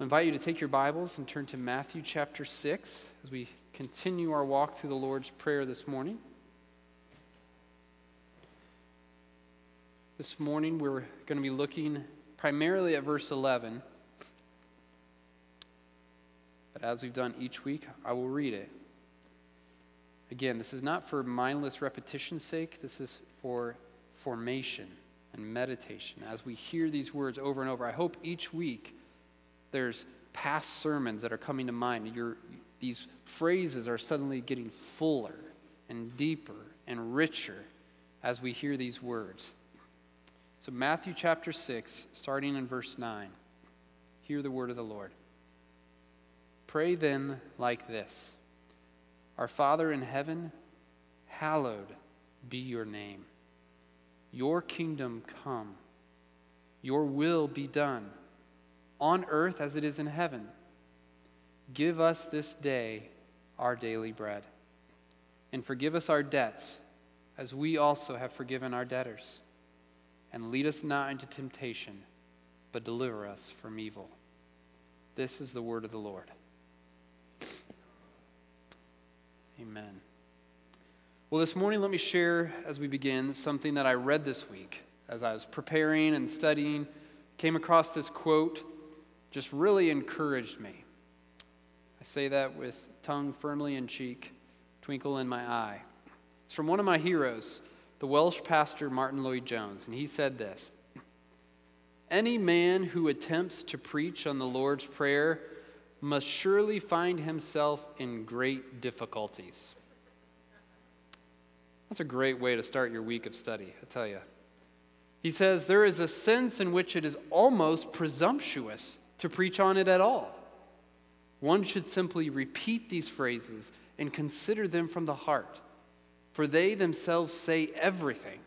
I invite you to take your Bibles and turn to Matthew chapter 6 as we continue our walk through the Lord's Prayer this morning. This morning we're going to be looking primarily at verse 11. But as we've done each week, I will read it. Again, this is not for mindless repetition's sake, this is for formation and meditation. As we hear these words over and over, I hope each week there's past sermons that are coming to mind. These phrases are suddenly getting fuller and deeper and richer as we hear these words. So, Matthew chapter 6, starting in verse 9, hear the word of the Lord. Pray then like this Our Father in heaven, hallowed be your name. Your kingdom come, your will be done on earth as it is in heaven. Give us this day our daily bread. And forgive us our debts, as we also have forgiven our debtors. And lead us not into temptation, but deliver us from evil. This is the word of the Lord. Amen. Well, this morning, let me share as we begin something that I read this week as I was preparing and studying. Came across this quote just really encouraged me. I say that with tongue firmly in cheek, twinkle in my eye. It's from one of my heroes, the Welsh pastor Martyn Lloyd-Jones, and he said this Any man who attempts to preach on the Lord's Prayer must surely find himself in great difficulties. That's a great way to start your week of study, I tell you. He says, There is a sense in which it is almost presumptuous to preach on it at all. One should simply repeat these phrases and consider them from the heart, for they themselves say everything.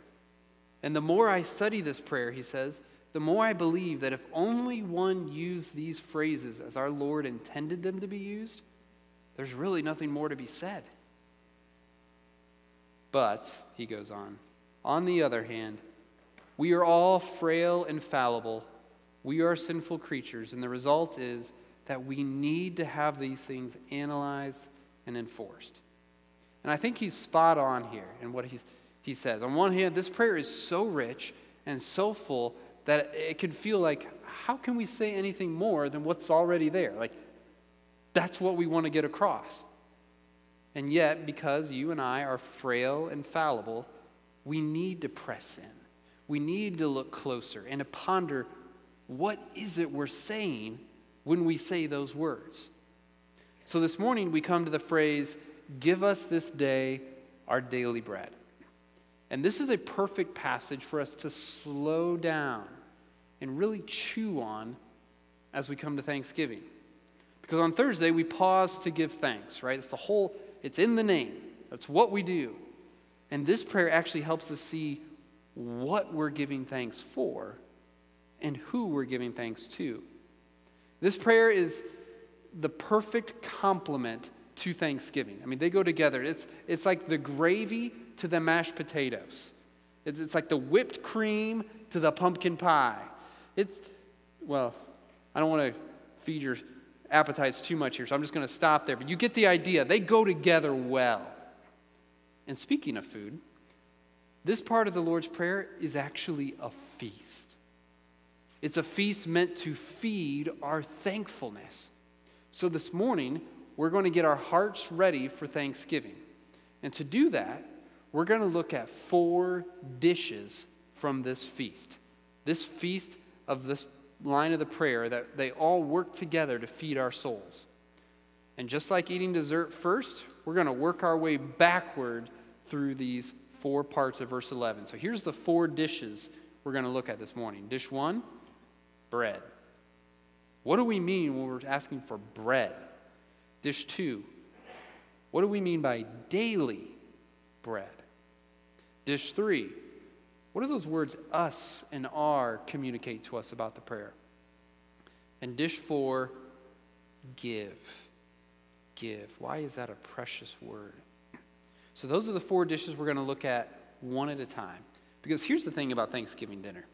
And the more I study this prayer, he says, the more I believe that if only one used these phrases as our Lord intended them to be used, there's really nothing more to be said. But, he goes on, on the other hand, we are all frail and fallible we are sinful creatures, and the result is that we need to have these things analyzed and enforced. And I think he's spot on here in what he's, he says. On one hand, this prayer is so rich and so full that it can feel like, how can we say anything more than what's already there? Like, that's what we want to get across. And yet, because you and I are frail and fallible, we need to press in. We need to look closer and to ponder what is it we're saying when we say those words? So this morning we come to the phrase, Give us this day our daily bread. And this is a perfect passage for us to slow down and really chew on as we come to Thanksgiving. Because on Thursday we pause to give thanks, right? It's the whole, it's in the name. That's what we do. And this prayer actually helps us see what we're giving thanks for and who we're giving thanks to. This prayer is the perfect complement to Thanksgiving. I mean, they go together. It's, it's like the gravy to the mashed potatoes, it's, it's like the whipped cream to the pumpkin pie. It's, well, I don't want to feed your appetites too much here, so I'm just going to stop there. But you get the idea. They go together well. And speaking of food, this part of the Lord's Prayer is actually a feast. It's a feast meant to feed our thankfulness. So this morning, we're going to get our hearts ready for Thanksgiving. And to do that, we're going to look at four dishes from this feast. This feast of this line of the prayer that they all work together to feed our souls. And just like eating dessert first, we're going to work our way backward through these four parts of verse 11. So here's the four dishes we're going to look at this morning. Dish one, bread. What do we mean when we're asking for bread? Dish two. What do we mean by daily bread? Dish three. What do those words us and our communicate to us about the prayer? And dish four, give. Give. Why is that a precious word? So, those are the four dishes we're going to look at one at a time. Because here's the thing about Thanksgiving dinner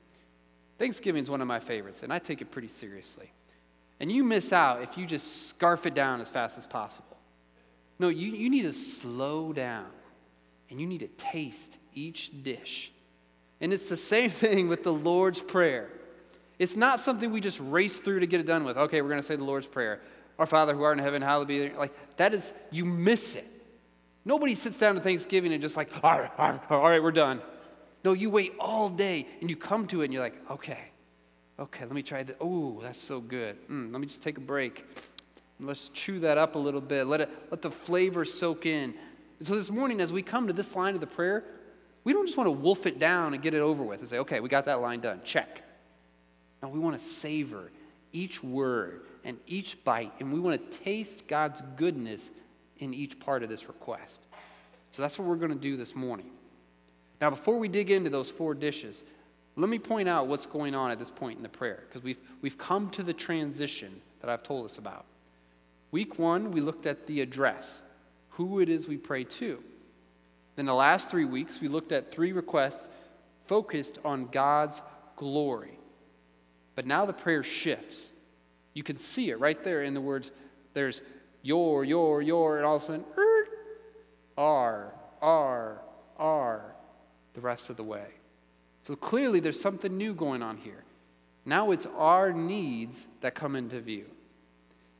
Thanksgiving is one of my favorites, and I take it pretty seriously. And you miss out if you just scarf it down as fast as possible. No, you, you need to slow down and you need to taste each dish. And it's the same thing with the Lord's Prayer. It's not something we just race through to get it done with. Okay, we're going to say the Lord's Prayer. Our Father who art in heaven, hallowed be. Like, that is, you miss it. Nobody sits down to Thanksgiving and just like, all right, all right, all right, we're done. No, you wait all day and you come to it and you're like, okay, okay, let me try that. Oh, that's so good. Mm, let me just take a break. Let's chew that up a little bit. Let, it, let the flavor soak in. so this morning, as we come to this line of the prayer, we don't just want to wolf it down and get it over with and say, okay, we got that line done. Check. No, we want to savor each word and each bite, and we want to taste God's goodness in each part of this request. So that's what we're going to do this morning. Now, before we dig into those four dishes, let me point out what's going on at this point in the prayer, because we've, we've come to the transition that I've told us about. Week one, we looked at the address, who it is we pray to. Then the last three weeks, we looked at three requests focused on God's glory. But now the prayer shifts. You can see it right there in the words there's your, your, your, and all of a sudden, er, the rest of the way. So clearly there's something new going on here. Now it's our needs that come into view.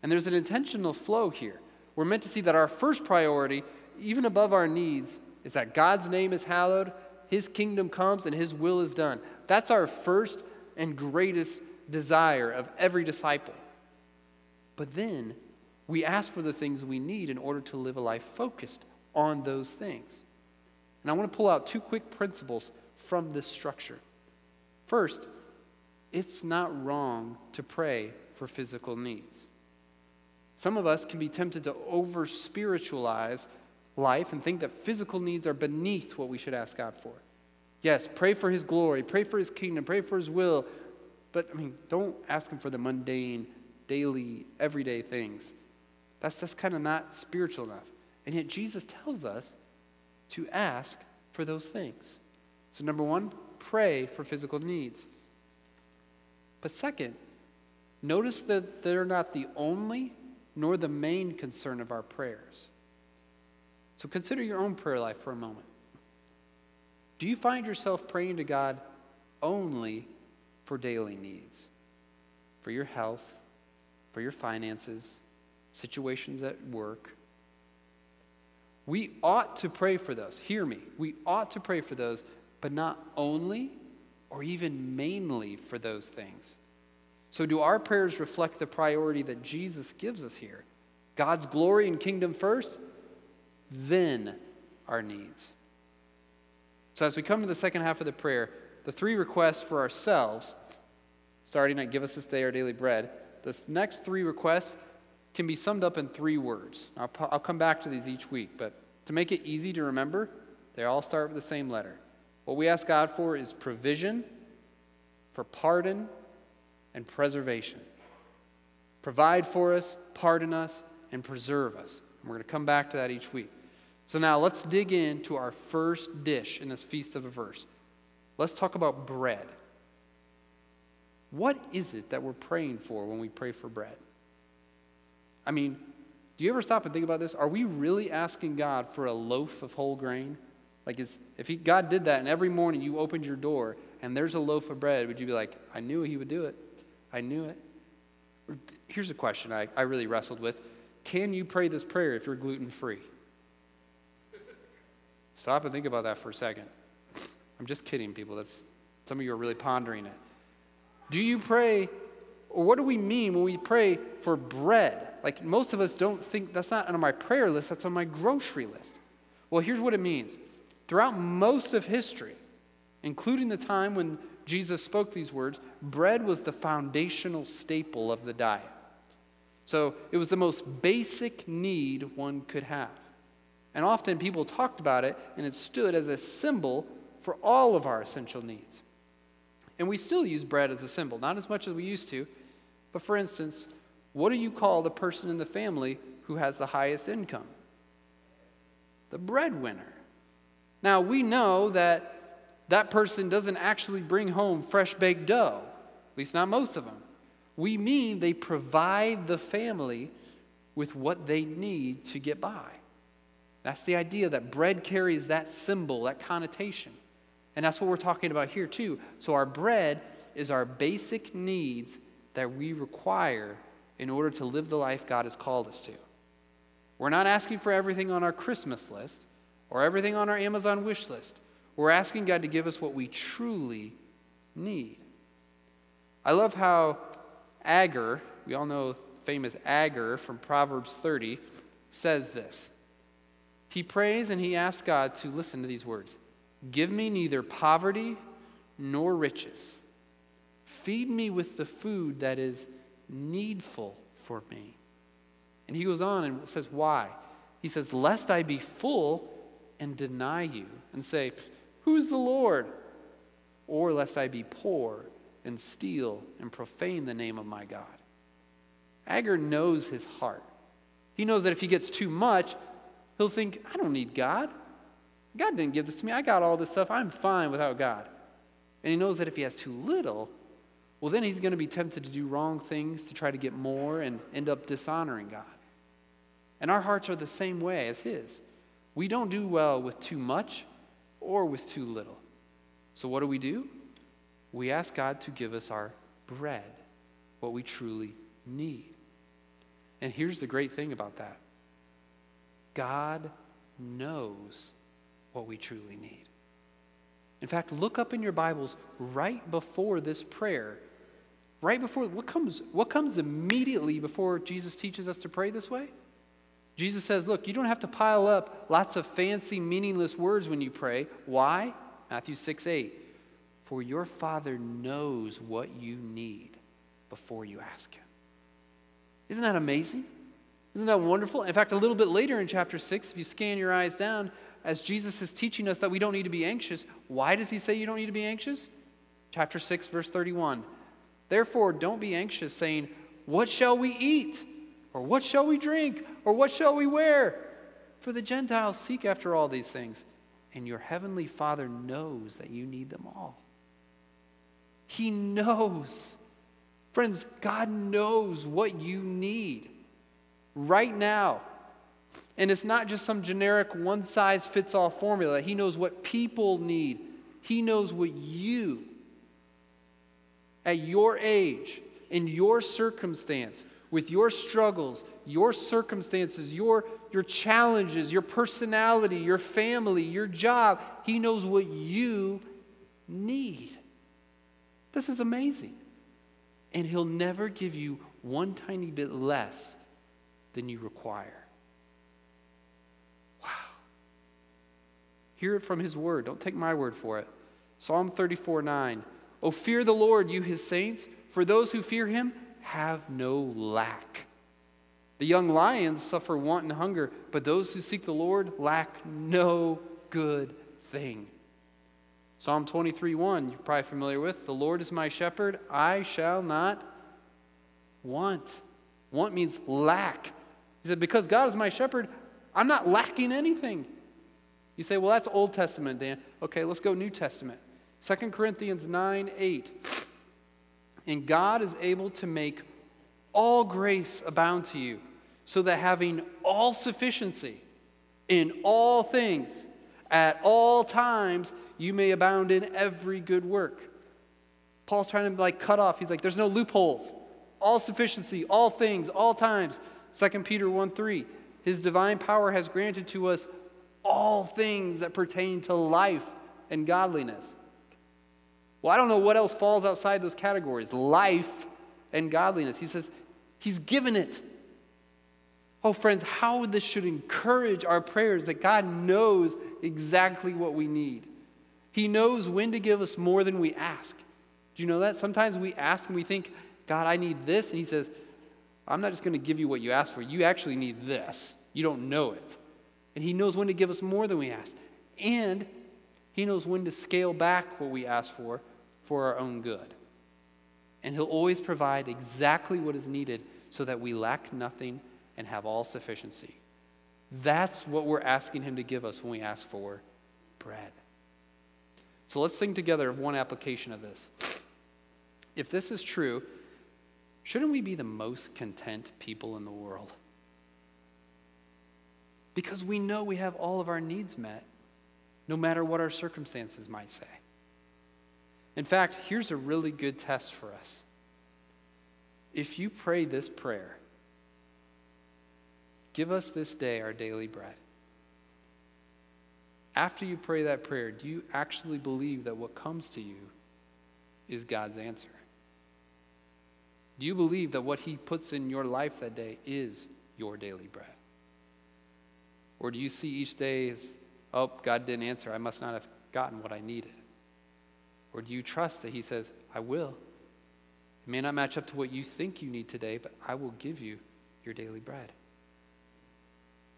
And there's an intentional flow here. We're meant to see that our first priority, even above our needs, is that God's name is hallowed, His kingdom comes, and His will is done. That's our first and greatest desire of every disciple. But then we ask for the things we need in order to live a life focused on those things. And I want to pull out two quick principles from this structure. First, it's not wrong to pray for physical needs. Some of us can be tempted to over spiritualize life and think that physical needs are beneath what we should ask God for. Yes, pray for His glory, pray for His kingdom, pray for His will, but I mean, don't ask Him for the mundane, daily, everyday things. That's just kind of not spiritual enough. And yet Jesus tells us to ask for those things. So, number one, pray for physical needs. But second, notice that they're not the only nor the main concern of our prayers. So consider your own prayer life for a moment. Do you find yourself praying to God only for daily needs? For your health, for your finances, situations at work. We ought to pray for those. Hear me. We ought to pray for those, but not only or even mainly for those things. So, do our prayers reflect the priority that Jesus gives us here? God's glory and kingdom first, then our needs. So, as we come to the second half of the prayer, the three requests for ourselves, starting at give us this day our daily bread, the next three requests can be summed up in three words. I'll, I'll come back to these each week, but to make it easy to remember, they all start with the same letter. What we ask God for is provision, for pardon, and preservation. Provide for us, pardon us, and preserve us. And we're going to come back to that each week. So now let's dig into our first dish in this feast of a verse. Let's talk about bread. What is it that we're praying for when we pray for bread? I mean, do you ever stop and think about this? Are we really asking God for a loaf of whole grain? Like, is, if he, God did that and every morning you opened your door and there's a loaf of bread, would you be like, I knew he would do it? I knew it. Here's a question I, I really wrestled with Can you pray this prayer if you're gluten free? Stop and think about that for a second. I'm just kidding, people. That's, some of you are really pondering it. Do you pray, or what do we mean when we pray for bread? Like most of us don't think that's not on my prayer list, that's on my grocery list. Well, here's what it means. Throughout most of history, including the time when Jesus spoke these words, bread was the foundational staple of the diet. So it was the most basic need one could have. And often people talked about it, and it stood as a symbol for all of our essential needs. And we still use bread as a symbol, not as much as we used to. But for instance, what do you call the person in the family who has the highest income? The breadwinner. Now, we know that that person doesn't actually bring home fresh baked dough, at least not most of them. we mean they provide the family with what they need to get by. That's the idea that bread carries that symbol, that connotation. And that's what we're talking about here, too. So, our bread is our basic needs that we require in order to live the life God has called us to. We're not asking for everything on our Christmas list or everything on our Amazon wish list. We're asking God to give us what we truly need. I love how Agur, we all know famous Agur from Proverbs 30, says this. He prays and he asks God to listen to these words Give me neither poverty nor riches. Feed me with the food that is needful for me. And he goes on and says, Why? He says, Lest I be full and deny you and say, Who's the Lord? Or lest I be poor and steal and profane the name of my God. Agur knows his heart. He knows that if he gets too much, he'll think, I don't need God. God didn't give this to me. I got all this stuff. I'm fine without God. And he knows that if he has too little, well, then he's going to be tempted to do wrong things to try to get more and end up dishonoring God. And our hearts are the same way as his. We don't do well with too much or with too little. So, what do we do? We ask God to give us our bread, what we truly need. And here's the great thing about that God knows what we truly need. In fact, look up in your Bibles right before this prayer. Right before what comes what comes immediately before Jesus teaches us to pray this way? Jesus says, Look, you don't have to pile up lots of fancy, meaningless words when you pray. Why? Matthew 6 8. For your Father knows what you need before you ask Him. Isn't that amazing? Isn't that wonderful? In fact, a little bit later in chapter 6, if you scan your eyes down, as Jesus is teaching us that we don't need to be anxious, why does He say you don't need to be anxious? Chapter 6, verse 31. Therefore, don't be anxious, saying, What shall we eat? Or what shall we drink? Or what shall we wear? For the Gentiles seek after all these things, and your heavenly Father knows that you need them all. He knows. Friends, God knows what you need right now. And it's not just some generic one size fits all formula. He knows what people need. He knows what you, at your age, in your circumstance, with your struggles, your circumstances, your, your challenges, your personality, your family, your job. He knows what you need. This is amazing. And He'll never give you one tiny bit less than you require. Wow. Hear it from His Word. Don't take my word for it. Psalm 34 9. Oh, fear the Lord, you His saints, for those who fear Him have no lack. The young lions suffer want and hunger, but those who seek the Lord lack no good thing. Psalm 23 1, you're probably familiar with. The Lord is my shepherd, I shall not want. Want means lack. He said, Because God is my shepherd, I'm not lacking anything. You say, Well, that's Old Testament, Dan. Okay, let's go New Testament. 2 Corinthians 9 8. And God is able to make all grace abound to you, so that having all sufficiency in all things, at all times, you may abound in every good work. Paul's trying to like cut off. He's like, there's no loopholes. All sufficiency, all things, all times. 2 Peter 1 3. His divine power has granted to us all things that pertain to life and godliness. Well, I don't know what else falls outside those categories life and godliness. He says, He's given it. Oh, friends, how this should encourage our prayers that God knows exactly what we need. He knows when to give us more than we ask. Do you know that? Sometimes we ask and we think, God, I need this. And He says, I'm not just going to give you what you ask for. You actually need this. You don't know it. And He knows when to give us more than we ask. And he knows when to scale back what we ask for for our own good. And He'll always provide exactly what is needed so that we lack nothing and have all sufficiency. That's what we're asking Him to give us when we ask for bread. So let's think together of one application of this. If this is true, shouldn't we be the most content people in the world? Because we know we have all of our needs met, no matter what our circumstances might say. In fact, here's a really good test for us. If you pray this prayer, give us this day our daily bread. After you pray that prayer, do you actually believe that what comes to you is God's answer? Do you believe that what He puts in your life that day is your daily bread? Or do you see each day as, oh, God didn't answer. I must not have gotten what I needed? Or do you trust that He says, I will? It may not match up to what you think you need today, but I will give you your daily bread.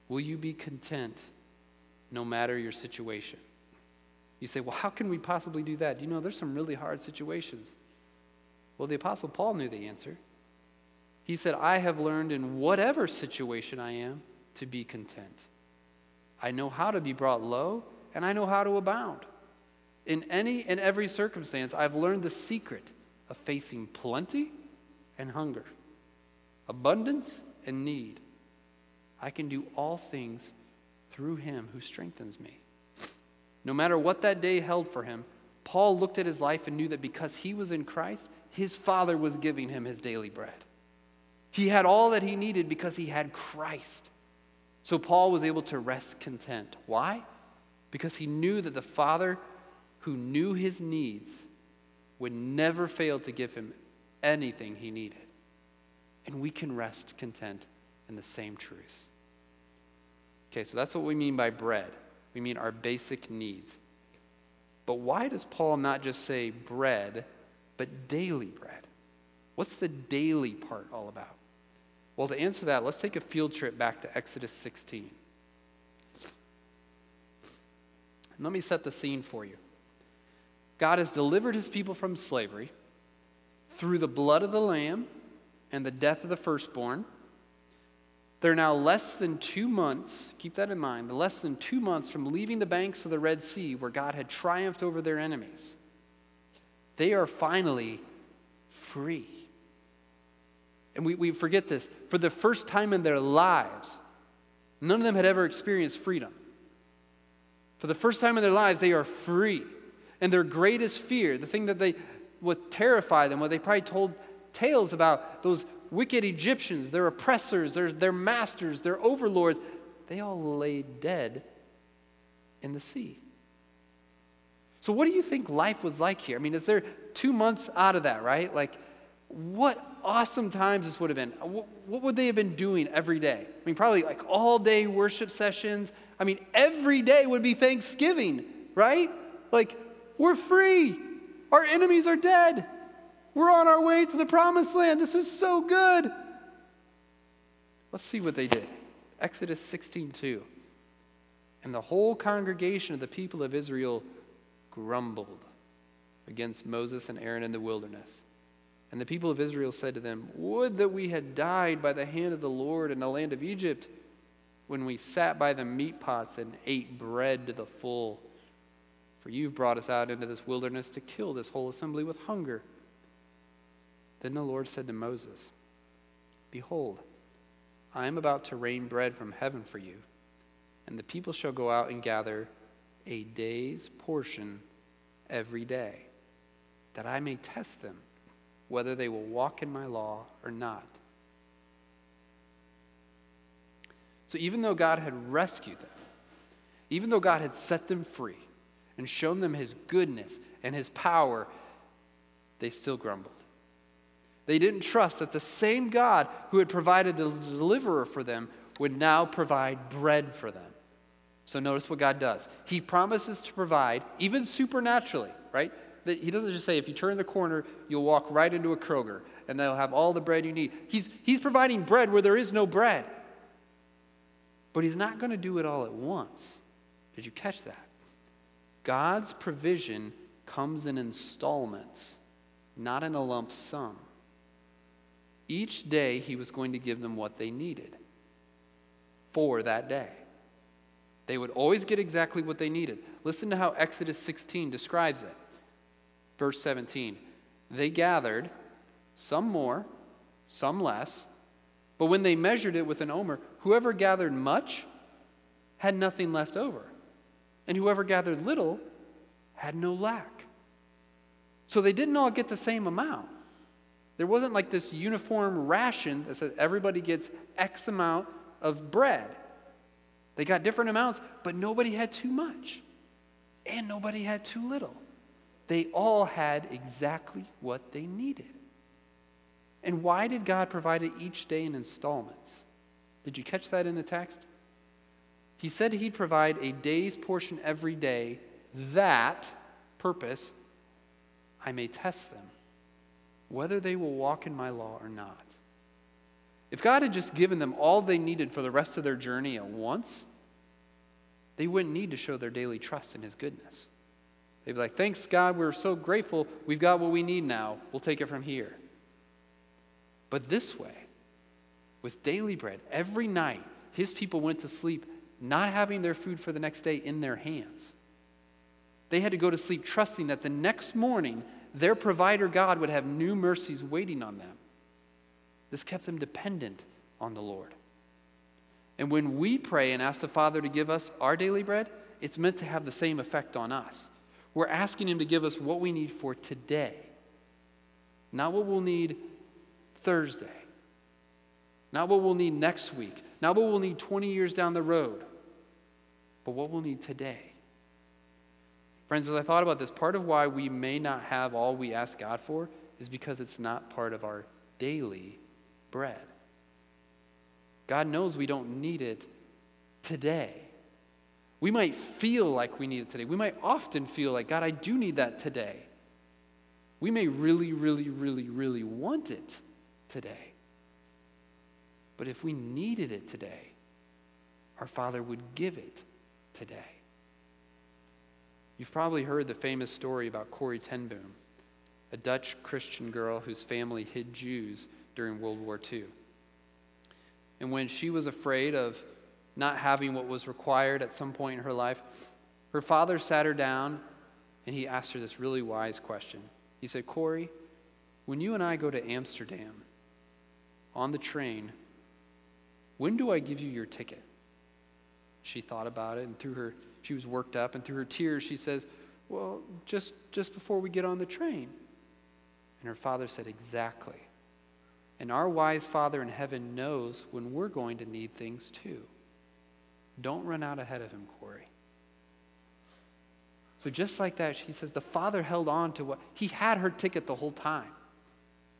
Will you be content no matter your situation? You say, well, how can we possibly do that? Do you know there's some really hard situations? Well, the Apostle Paul knew the answer. He said, I have learned in whatever situation I am to be content. I know how to be brought low, and I know how to abound. In any and every circumstance, I've learned the secret of facing plenty and hunger, abundance and need. I can do all things through him who strengthens me. No matter what that day held for him, Paul looked at his life and knew that because he was in Christ, his Father was giving him his daily bread. He had all that he needed because he had Christ. So Paul was able to rest content. Why? Because he knew that the Father who knew his needs would never fail to give him anything he needed. And we can rest content in the same truth. Okay, so that's what we mean by bread. We mean our basic needs. But why does Paul not just say bread, but daily bread? What's the daily part all about? Well, to answer that, let's take a field trip back to Exodus 16. let me set the scene for you. God has delivered his people from slavery through the blood of the Lamb and the death of the firstborn. They're now less than two months, keep that in mind, less than two months from leaving the banks of the Red Sea where God had triumphed over their enemies. They are finally free. And we, we forget this. For the first time in their lives, none of them had ever experienced freedom. For the first time in their lives, they are free. And their greatest fear, the thing that they would terrify them, what they probably told tales about those wicked Egyptians, their oppressors, their, their masters, their overlords, they all lay dead in the sea. So, what do you think life was like here? I mean, is there two months out of that, right? Like, what awesome times this would have been. What, would they have been doing every day? I mean, probably like all day worship sessions. I mean, every day would be Thanksgiving, right? Like, we're free. Our enemies are dead. We're on our way to the promised land. This is so good. Let's see what they did. Exodus 16:2. And the whole congregation of the people of Israel grumbled against Moses and Aaron in the wilderness. And the people of Israel said to them, Would that we had died by the hand of the Lord in the land of Egypt when we sat by the meat pots and ate bread to the full. For you've brought us out into this wilderness to kill this whole assembly with hunger. Then the Lord said to Moses, Behold, I am about to rain bread from heaven for you, and the people shall go out and gather a day's portion every day, that I may test them whether they will walk in my law or not. So even though God had rescued them, even though God had set them free and shown them his goodness and his power, they still grumbled. They didn't trust that the same God who had provided a deliverer for them would now provide bread for them. So notice what God does. He promises to provide, even supernaturally, right? That he doesn't just say, if you turn the corner, you'll walk right into a Kroger and they'll have all the bread you need. He's, he's providing bread where there is no bread. But he's not going to do it all at once. Did you catch that? God's provision comes in installments, not in a lump sum. Each day, he was going to give them what they needed for that day. They would always get exactly what they needed. Listen to how Exodus 16 describes it. Verse 17 They gathered some more, some less. But when they measured it with an omer, whoever gathered much had nothing left over, and whoever gathered little had no lack. So they didn't all get the same amount. There wasn't like this uniform ration that says everybody gets X amount of bread. They got different amounts, but nobody had too much, and nobody had too little. They all had exactly what they needed. And why did God provide it each day in installments? Did you catch that in the text? He said he'd provide a day's portion every day, that purpose, I may test them, whether they will walk in my law or not. If God had just given them all they needed for the rest of their journey at once, they wouldn't need to show their daily trust in his goodness. They'd be like, Thanks, God, we're so grateful. We've got what we need now. We'll take it from here. But this way, with daily bread, every night, his people went to sleep not having their food for the next day in their hands. They had to go to sleep trusting that the next morning their provider God would have new mercies waiting on them. This kept them dependent on the Lord. And when we pray and ask the Father to give us our daily bread, it's meant to have the same effect on us. We're asking Him to give us what we need for today, not what we'll need Thursday. Not what we'll need next week. Not what we'll need 20 years down the road. But what we'll need today. Friends, as I thought about this, part of why we may not have all we ask God for is because it's not part of our daily bread. God knows we don't need it today. We might feel like we need it today. We might often feel like, God, I do need that today. We may really, really, really, really want it today. But if we needed it today, our Father would give it today. You've probably heard the famous story about Corrie ten Boom, a Dutch Christian girl whose family hid Jews during World War II. And when she was afraid of not having what was required at some point in her life, her father sat her down and he asked her this really wise question. He said, Corrie, when you and I go to Amsterdam, on the train, When do I give you your ticket? She thought about it, and through her, she was worked up, and through her tears, she says, Well, just, just before we get on the train. And her father said, Exactly. And our wise Father in heaven knows when we're going to need things too. Don't run out ahead of him, Corrie. So, just like that, she says the Father held on to what he had her ticket the whole time.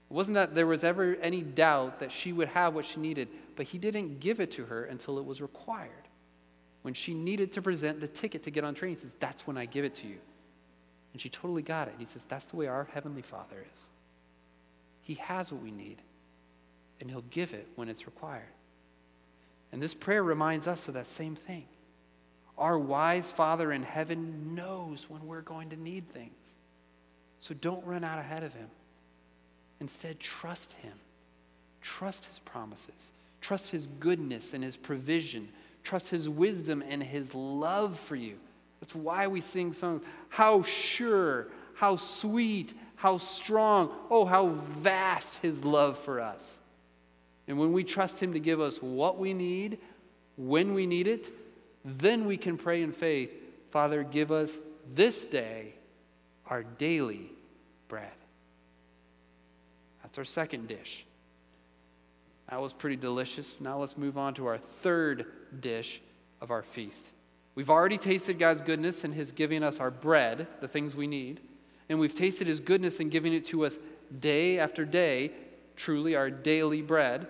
It wasn't that there was ever any doubt that she would have what she needed, but he didn't give it to her until it was required. When she needed to present the ticket to get on train, he says, That's when I give it to you. And she totally got it. And he says, That's the way our Heavenly Father is. He has what we need, and He'll give it when it's required. And this prayer reminds us of that same thing. Our wise Father in heaven knows when we're going to need things. So don't run out ahead of Him. Instead, trust Him. Trust His promises. Trust His goodness and His provision. Trust His wisdom and His love for you. That's why we sing songs. How sure, how sweet, how strong, oh, how vast His love for us. And when we trust Him to give us what we need, when we need it, then we can pray in faith Father, give us this day our daily bread. That's our second dish. That was pretty delicious. Now let's move on to our third dish of our feast. We've already tasted God's goodness and His giving us our bread, the things we need. And we've tasted His goodness in giving it to us day after day, truly our daily bread.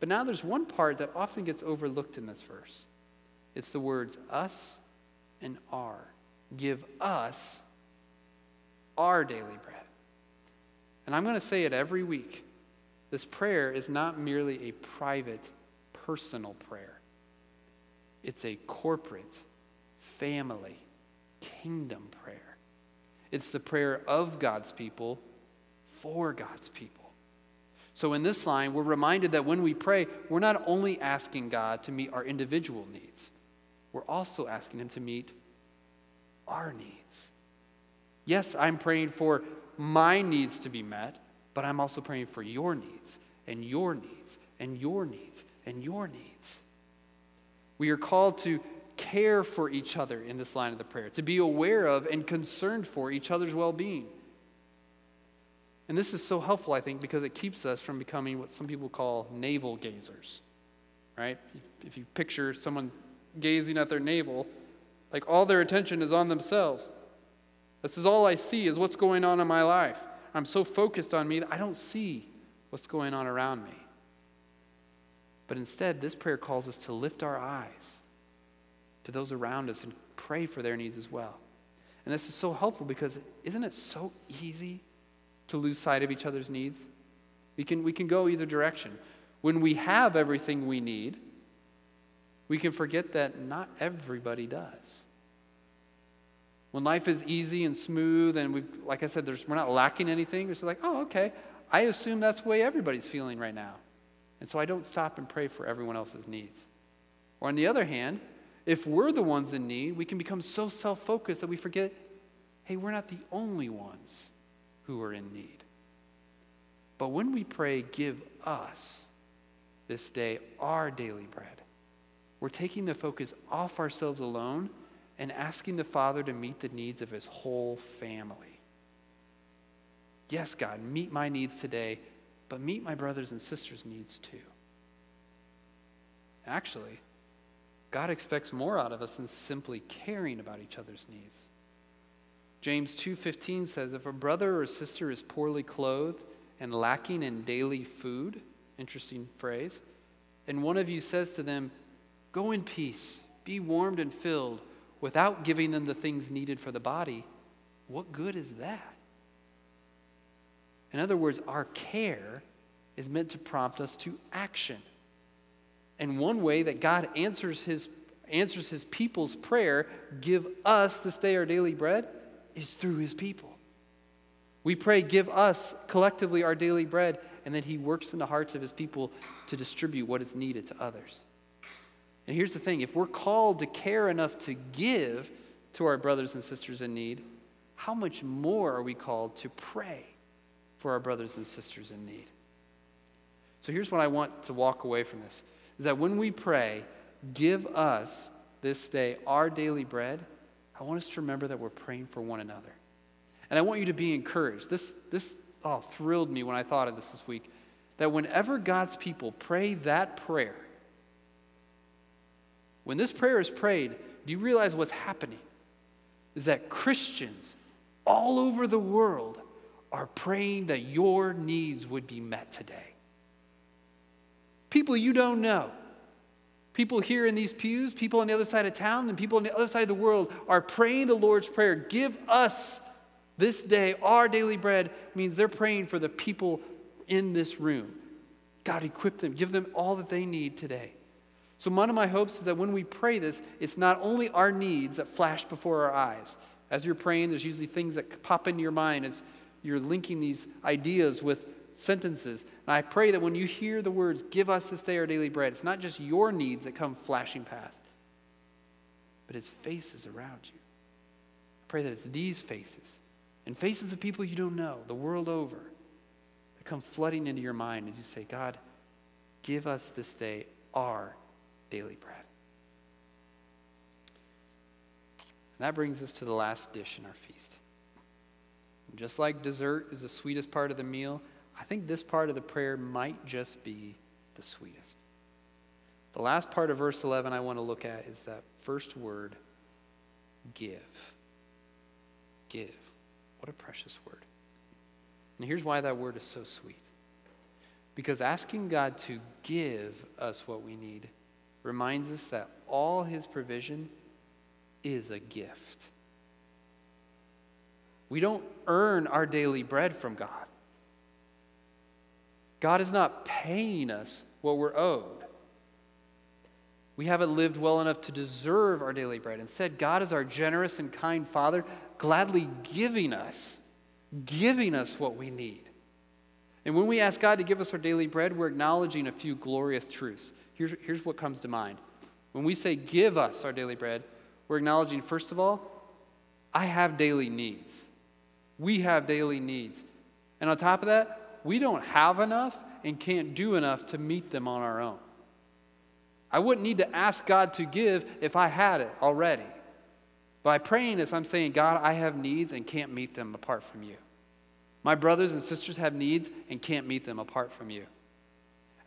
But now there's one part that often gets overlooked in this verse it's the words us and our. Give us our daily bread. And I'm going to say it every week. This prayer is not merely a private, personal prayer, it's a corporate, family, kingdom prayer. It's the prayer of God's people for God's people. So, in this line, we're reminded that when we pray, we're not only asking God to meet our individual needs, we're also asking Him to meet our needs. Yes, I'm praying for my needs to be met, but I'm also praying for your needs. and your needs and your needs and your needs. We are called to care for each other in this line of the prayer, to be aware of and concerned for each other's well being. And this is so helpful, I think, because it keeps us from becoming what some people call navel gazers, right? If you picture someone gazing at their navel, like all their attention is on themselves. This is all I see is what's going on in my life. I'm so focused on me that I don't see what's going on around me. But instead, this prayer calls us to lift our eyes to those around us and pray for their needs as well. And this is so helpful because isn't it so easy to lose sight of each other's needs? We can, we can go either direction. When we have everything we need, we can forget that not everybody does. When life is easy and smooth, and we like I said, we're not lacking anything, it's like, oh, okay, I assume that's the way everybody's feeling right now. And so I don't stop and pray for everyone else's needs. Or on the other hand, if we're the ones in need, we can become so self focused that we forget hey, we're not the only ones who are in need. But when we pray, give us this day our daily bread, we're taking the focus off ourselves alone and asking the Father to meet the needs of his whole family. Yes, God, meet my needs today, but meet my brothers and sisters' needs too. Actually, God expects more out of us than simply caring about each other's needs. James 2:15 says if a brother or sister is poorly clothed and lacking in daily food, interesting phrase, and one of you says to them, "Go in peace, be warmed and filled," without giving them the things needed for the body, what good is that? In other words, our care is meant to prompt us to action. And one way that God answers his, answers his people's prayer, give us this day our daily bread, is through his people. We pray, give us collectively our daily bread, and then he works in the hearts of his people to distribute what is needed to others. And here's the thing if we're called to care enough to give to our brothers and sisters in need, how much more are we called to pray for our brothers and sisters in need? So here's what I want to walk away from this is that when we pray, give us this day our daily bread, I want us to remember that we're praying for one another. And I want you to be encouraged. This, this oh, thrilled me when I thought of this this week. That whenever God's people pray that prayer, when this prayer is prayed, do you realize what's happening? Is that Christians all over the world are praying that your needs would be met today people you don't know. People here in these pews, people on the other side of town, and people on the other side of the world are praying the Lord's Prayer. Give us this day our daily bread means they're praying for the people in this room. God, equip them, give them all that they need today. So, one of my hopes is that when we pray this, it's not only our needs that flash before our eyes. As you're praying, there's usually things that pop into your mind as you're linking these ideas with sentences. And I pray that when you hear the words, give us this day our daily bread, it's not just your needs that come flashing past, but it's faces around you. I pray that it's these faces and faces of people you don't know the world over that come flooding into your mind as you say, God, give us this day our daily bread. And that brings us to the last dish in our feast. And just like dessert is the sweetest part of the meal, I think this part of the prayer might just be the sweetest. The last part of verse 11 I want to look at is that first word, give. Give. What a precious word. And here's why that word is so sweet. Because asking God to give us what we need reminds us that all his provision is a gift. We don't earn our daily bread from God. God is not paying us what we're owed. We haven't lived well enough to deserve our daily bread. Instead, God is our generous and kind Father, gladly giving us, giving us what we need. And when we ask God to give us our daily bread, we're acknowledging a few glorious truths. Here's, here's what comes to mind. When we say, give us our daily bread, we're acknowledging, first of all, I have daily needs. We have daily needs. And on top of that, we don't have enough, and can't do enough to meet them on our own. I wouldn't need to ask God to give if I had it already. By praying this, I'm saying, God, I have needs and can't meet them apart from you. My brothers and sisters have needs and can't meet them apart from you.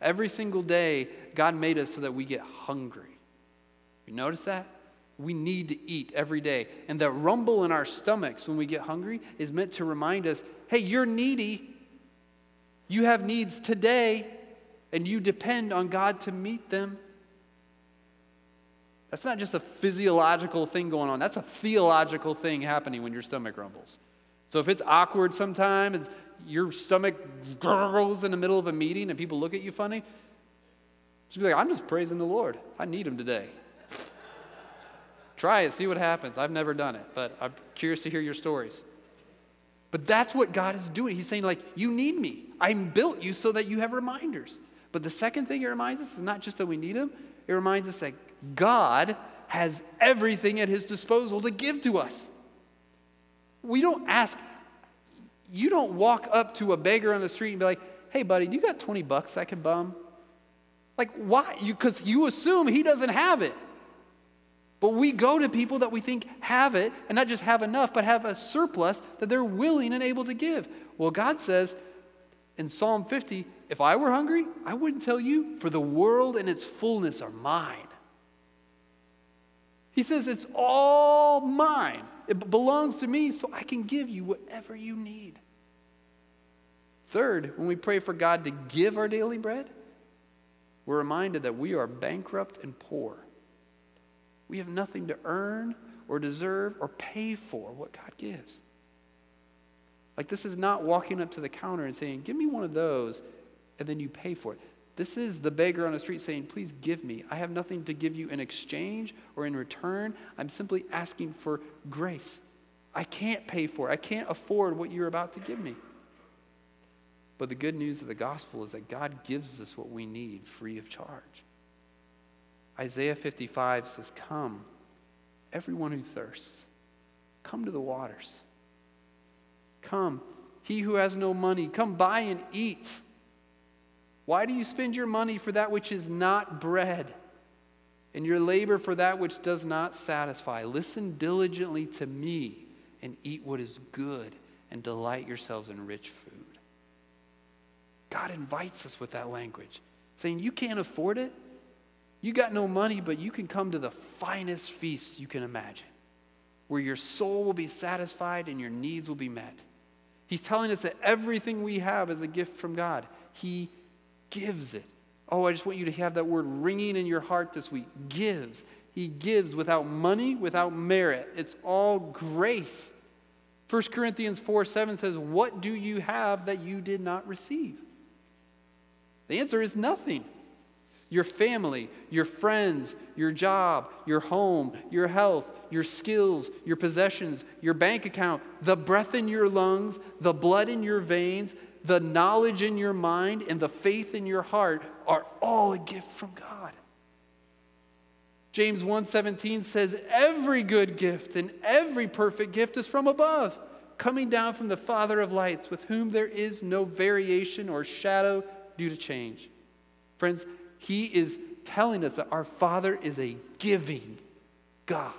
Every single day, God made us so that we get hungry. You notice that? We need to eat every day. And that rumble in our stomachs when we get hungry is meant to remind us hey, you're needy. You have needs today, and you depend on God to meet them. That's not just a physiological thing going on, that's a theological thing happening when your stomach rumbles. So if it's awkward sometimes, your stomach gurgles in the middle of a meeting and people look at you funny, just be like, I'm just praising the Lord. I need him today. Try it, see what happens. I've never done it, but I'm curious to hear your stories. But that's what God is doing. He's saying, like, you need me. I built you so that you have reminders. But the second thing it reminds us is not just that we need him, it reminds us that God has everything at his disposal to give to us. We don't ask, you don't walk up to a beggar on the street and be like, hey, buddy, do you got 20 bucks I can bum? Like, why? Because you, you assume he doesn't have it. But we go to people that we think have it, and not just have enough, but have a surplus that they're willing and able to give. Well, God says in Psalm 50 if I were hungry, I wouldn't tell you, for the world and its fullness are mine. He says, It's all mine. It belongs to me, so I can give you whatever you need. Third, when we pray for God to give our daily bread, we're reminded that we are bankrupt and poor. We have nothing to earn or deserve or pay for what God gives. Like, this is not walking up to the counter and saying, Give me one of those, and then you pay for it. This is the beggar on the street saying, Please give me. I have nothing to give you in exchange or in return. I'm simply asking for grace. I can't pay for it, I can't afford what you're about to give me. But the good news of the gospel is that God gives us what we need free of charge. Isaiah 55 says, Come, everyone who thirsts, come to the waters. Come, he who has no money, come buy and eat. Why do you spend your money for that which is not bread, and your labor for that which does not satisfy? Listen diligently to me and eat what is good, and delight yourselves in rich food. God invites us with that language, saying, You can't afford it. You got no money, but you can come to the finest feasts you can imagine, where your soul will be satisfied and your needs will be met. He's telling us that everything we have is a gift from God. He gives it. Oh, I just want you to have that word ringing in your heart this week. Gives. He gives without money, without merit. It's all grace. 1 Corinthians 4 7 says, What do you have that you did not receive? The answer is nothing your family, your friends, your job, your home, your health, your skills, your possessions, your bank account, the breath in your lungs, the blood in your veins, the knowledge in your mind, and the faith in your heart are all a gift from God. James 1:17 says every good gift and every perfect gift is from above, coming down from the Father of lights, with whom there is no variation or shadow due to change. Friends, he is telling us that our Father is a giving God.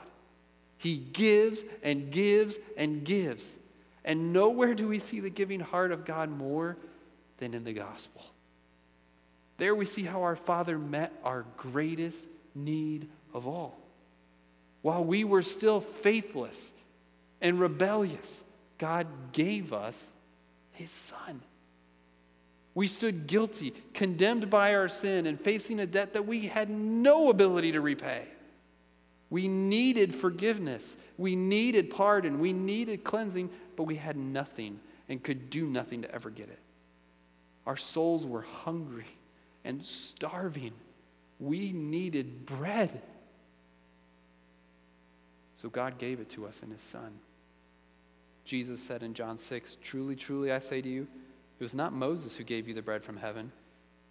He gives and gives and gives. And nowhere do we see the giving heart of God more than in the gospel. There we see how our Father met our greatest need of all. While we were still faithless and rebellious, God gave us His Son. We stood guilty, condemned by our sin, and facing a debt that we had no ability to repay. We needed forgiveness. We needed pardon. We needed cleansing, but we had nothing and could do nothing to ever get it. Our souls were hungry and starving. We needed bread. So God gave it to us in His Son. Jesus said in John 6 Truly, truly, I say to you, it was not Moses who gave you the bread from heaven,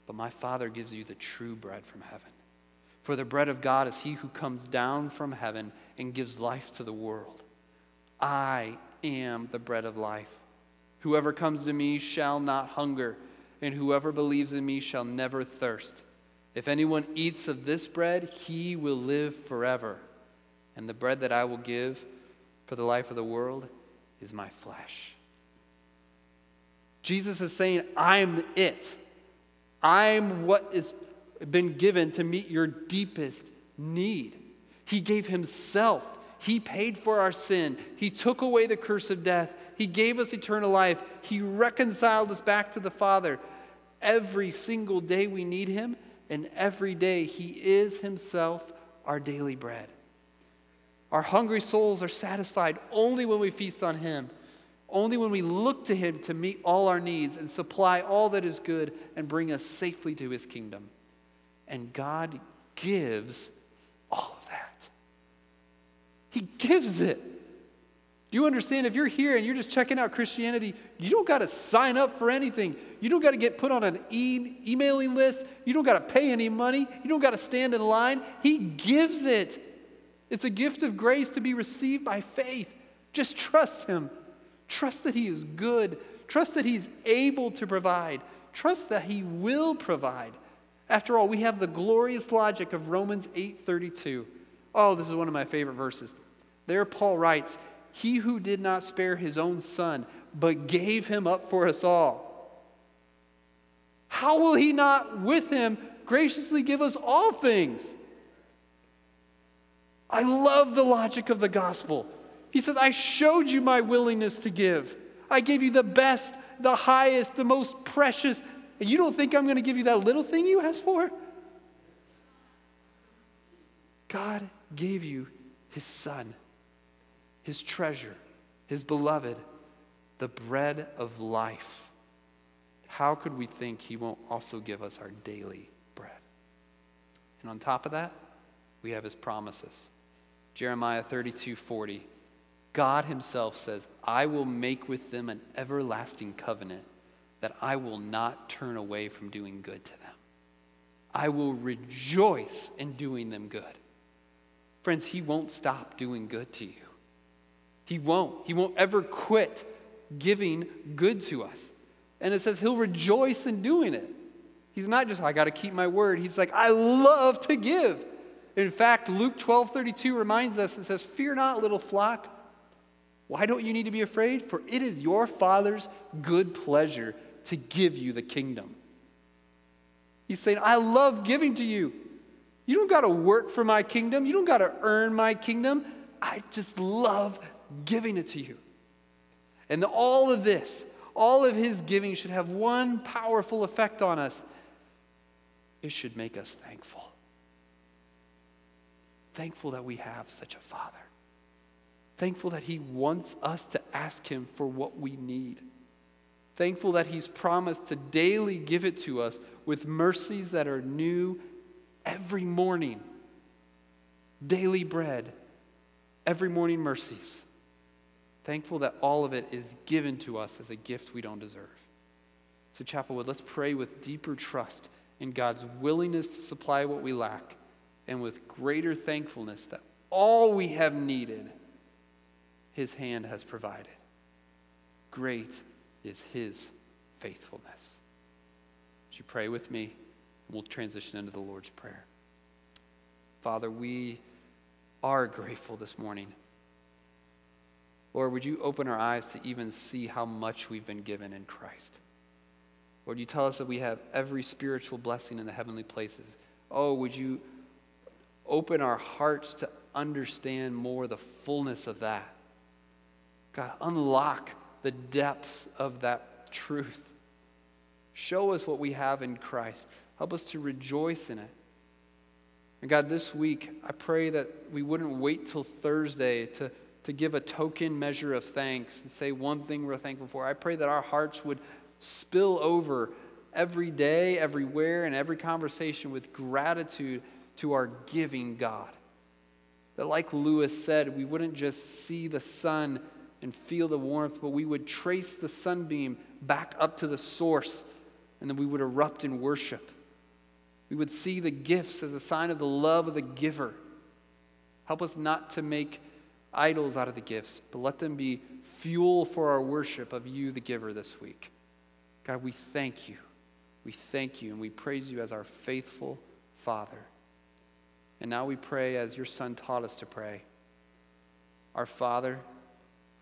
but my Father gives you the true bread from heaven. For the bread of God is he who comes down from heaven and gives life to the world. I am the bread of life. Whoever comes to me shall not hunger, and whoever believes in me shall never thirst. If anyone eats of this bread, he will live forever. And the bread that I will give for the life of the world is my flesh. Jesus is saying, I'm it. I'm what has been given to meet your deepest need. He gave Himself. He paid for our sin. He took away the curse of death. He gave us eternal life. He reconciled us back to the Father. Every single day we need Him, and every day He is Himself our daily bread. Our hungry souls are satisfied only when we feast on Him, only when we look to Him to meet all our needs and supply all that is good and bring us safely to His kingdom. And God gives all of that. He gives it. Do you understand? If you're here and you're just checking out Christianity, you don't got to sign up for anything. You don't got to get put on an e- emailing list. You don't got to pay any money. You don't got to stand in line. He gives it. It's a gift of grace to be received by faith. Just trust Him. Trust that He is good. Trust that He's able to provide. Trust that He will provide. After all, we have the glorious logic of Romans 8:32. Oh, this is one of my favorite verses. There Paul writes, "He who did not spare his own son, but gave him up for us all, how will he not with him graciously give us all things?" I love the logic of the gospel. He says, I showed you my willingness to give. I gave you the best, the highest, the most precious, and you don't think I'm going to give you that little thing you asked for? God gave you his son, his treasure, his beloved, the bread of life. How could we think he won't also give us our daily bread? And on top of that, we have his promises. Jeremiah 32 40. God himself says, I will make with them an everlasting covenant that I will not turn away from doing good to them. I will rejoice in doing them good. Friends, He won't stop doing good to you. He won't. He won't ever quit giving good to us. And it says He'll rejoice in doing it. He's not just, I got to keep my word. He's like, I love to give. In fact, Luke 12 32 reminds us, it says, Fear not, little flock. Why don't you need to be afraid? For it is your Father's good pleasure to give you the kingdom. He's saying, I love giving to you. You don't got to work for my kingdom. You don't got to earn my kingdom. I just love giving it to you. And all of this, all of his giving should have one powerful effect on us. It should make us thankful. Thankful that we have such a father. Thankful that he wants us to ask him for what we need. Thankful that He's promised to daily give it to us with mercies that are new every morning. Daily bread, every morning mercies. Thankful that all of it is given to us as a gift we don't deserve. So, Chapelwood, let's pray with deeper trust in God's willingness to supply what we lack and with greater thankfulness that all we have needed, His hand has provided. Great is his faithfulness. Would you pray with me? We'll transition into the Lord's Prayer. Father, we are grateful this morning. Lord, would you open our eyes to even see how much we've been given in Christ? Lord, you tell us that we have every spiritual blessing in the heavenly places. Oh, would you open our hearts to understand more the fullness of that? God, unlock the depths of that truth. Show us what we have in Christ. Help us to rejoice in it. And God, this week, I pray that we wouldn't wait till Thursday to, to give a token measure of thanks and say one thing we're thankful for. I pray that our hearts would spill over every day, everywhere, and every conversation with gratitude to our giving God. That, like Lewis said, we wouldn't just see the sun and feel the warmth, but we would trace the sunbeam back up to the source, and then we would erupt in worship. We would see the gifts as a sign of the love of the giver. Help us not to make idols out of the gifts, but let them be fuel for our worship of you, the giver, this week. God, we thank you. We thank you and we praise you as our faithful Father. And now we pray as your Son taught us to pray Our Father,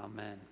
Amen.